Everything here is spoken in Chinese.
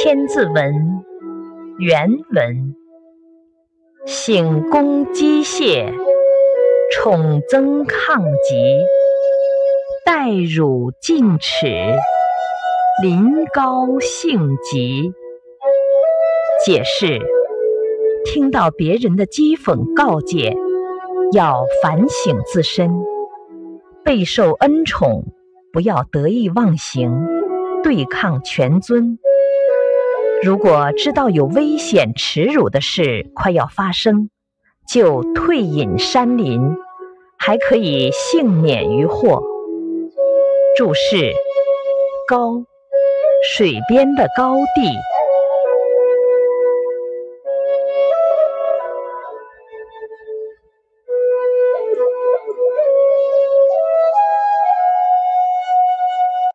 千字文原文：醒功机械，宠增抗疾，待汝进齿，临高性急。解释：听到别人的讥讽告诫，要反省自身；备受恩宠，不要得意忘形，对抗权尊。如果知道有危险耻辱的事快要发生，就退隐山林，还可以幸免于祸。注释：高，水边的高地。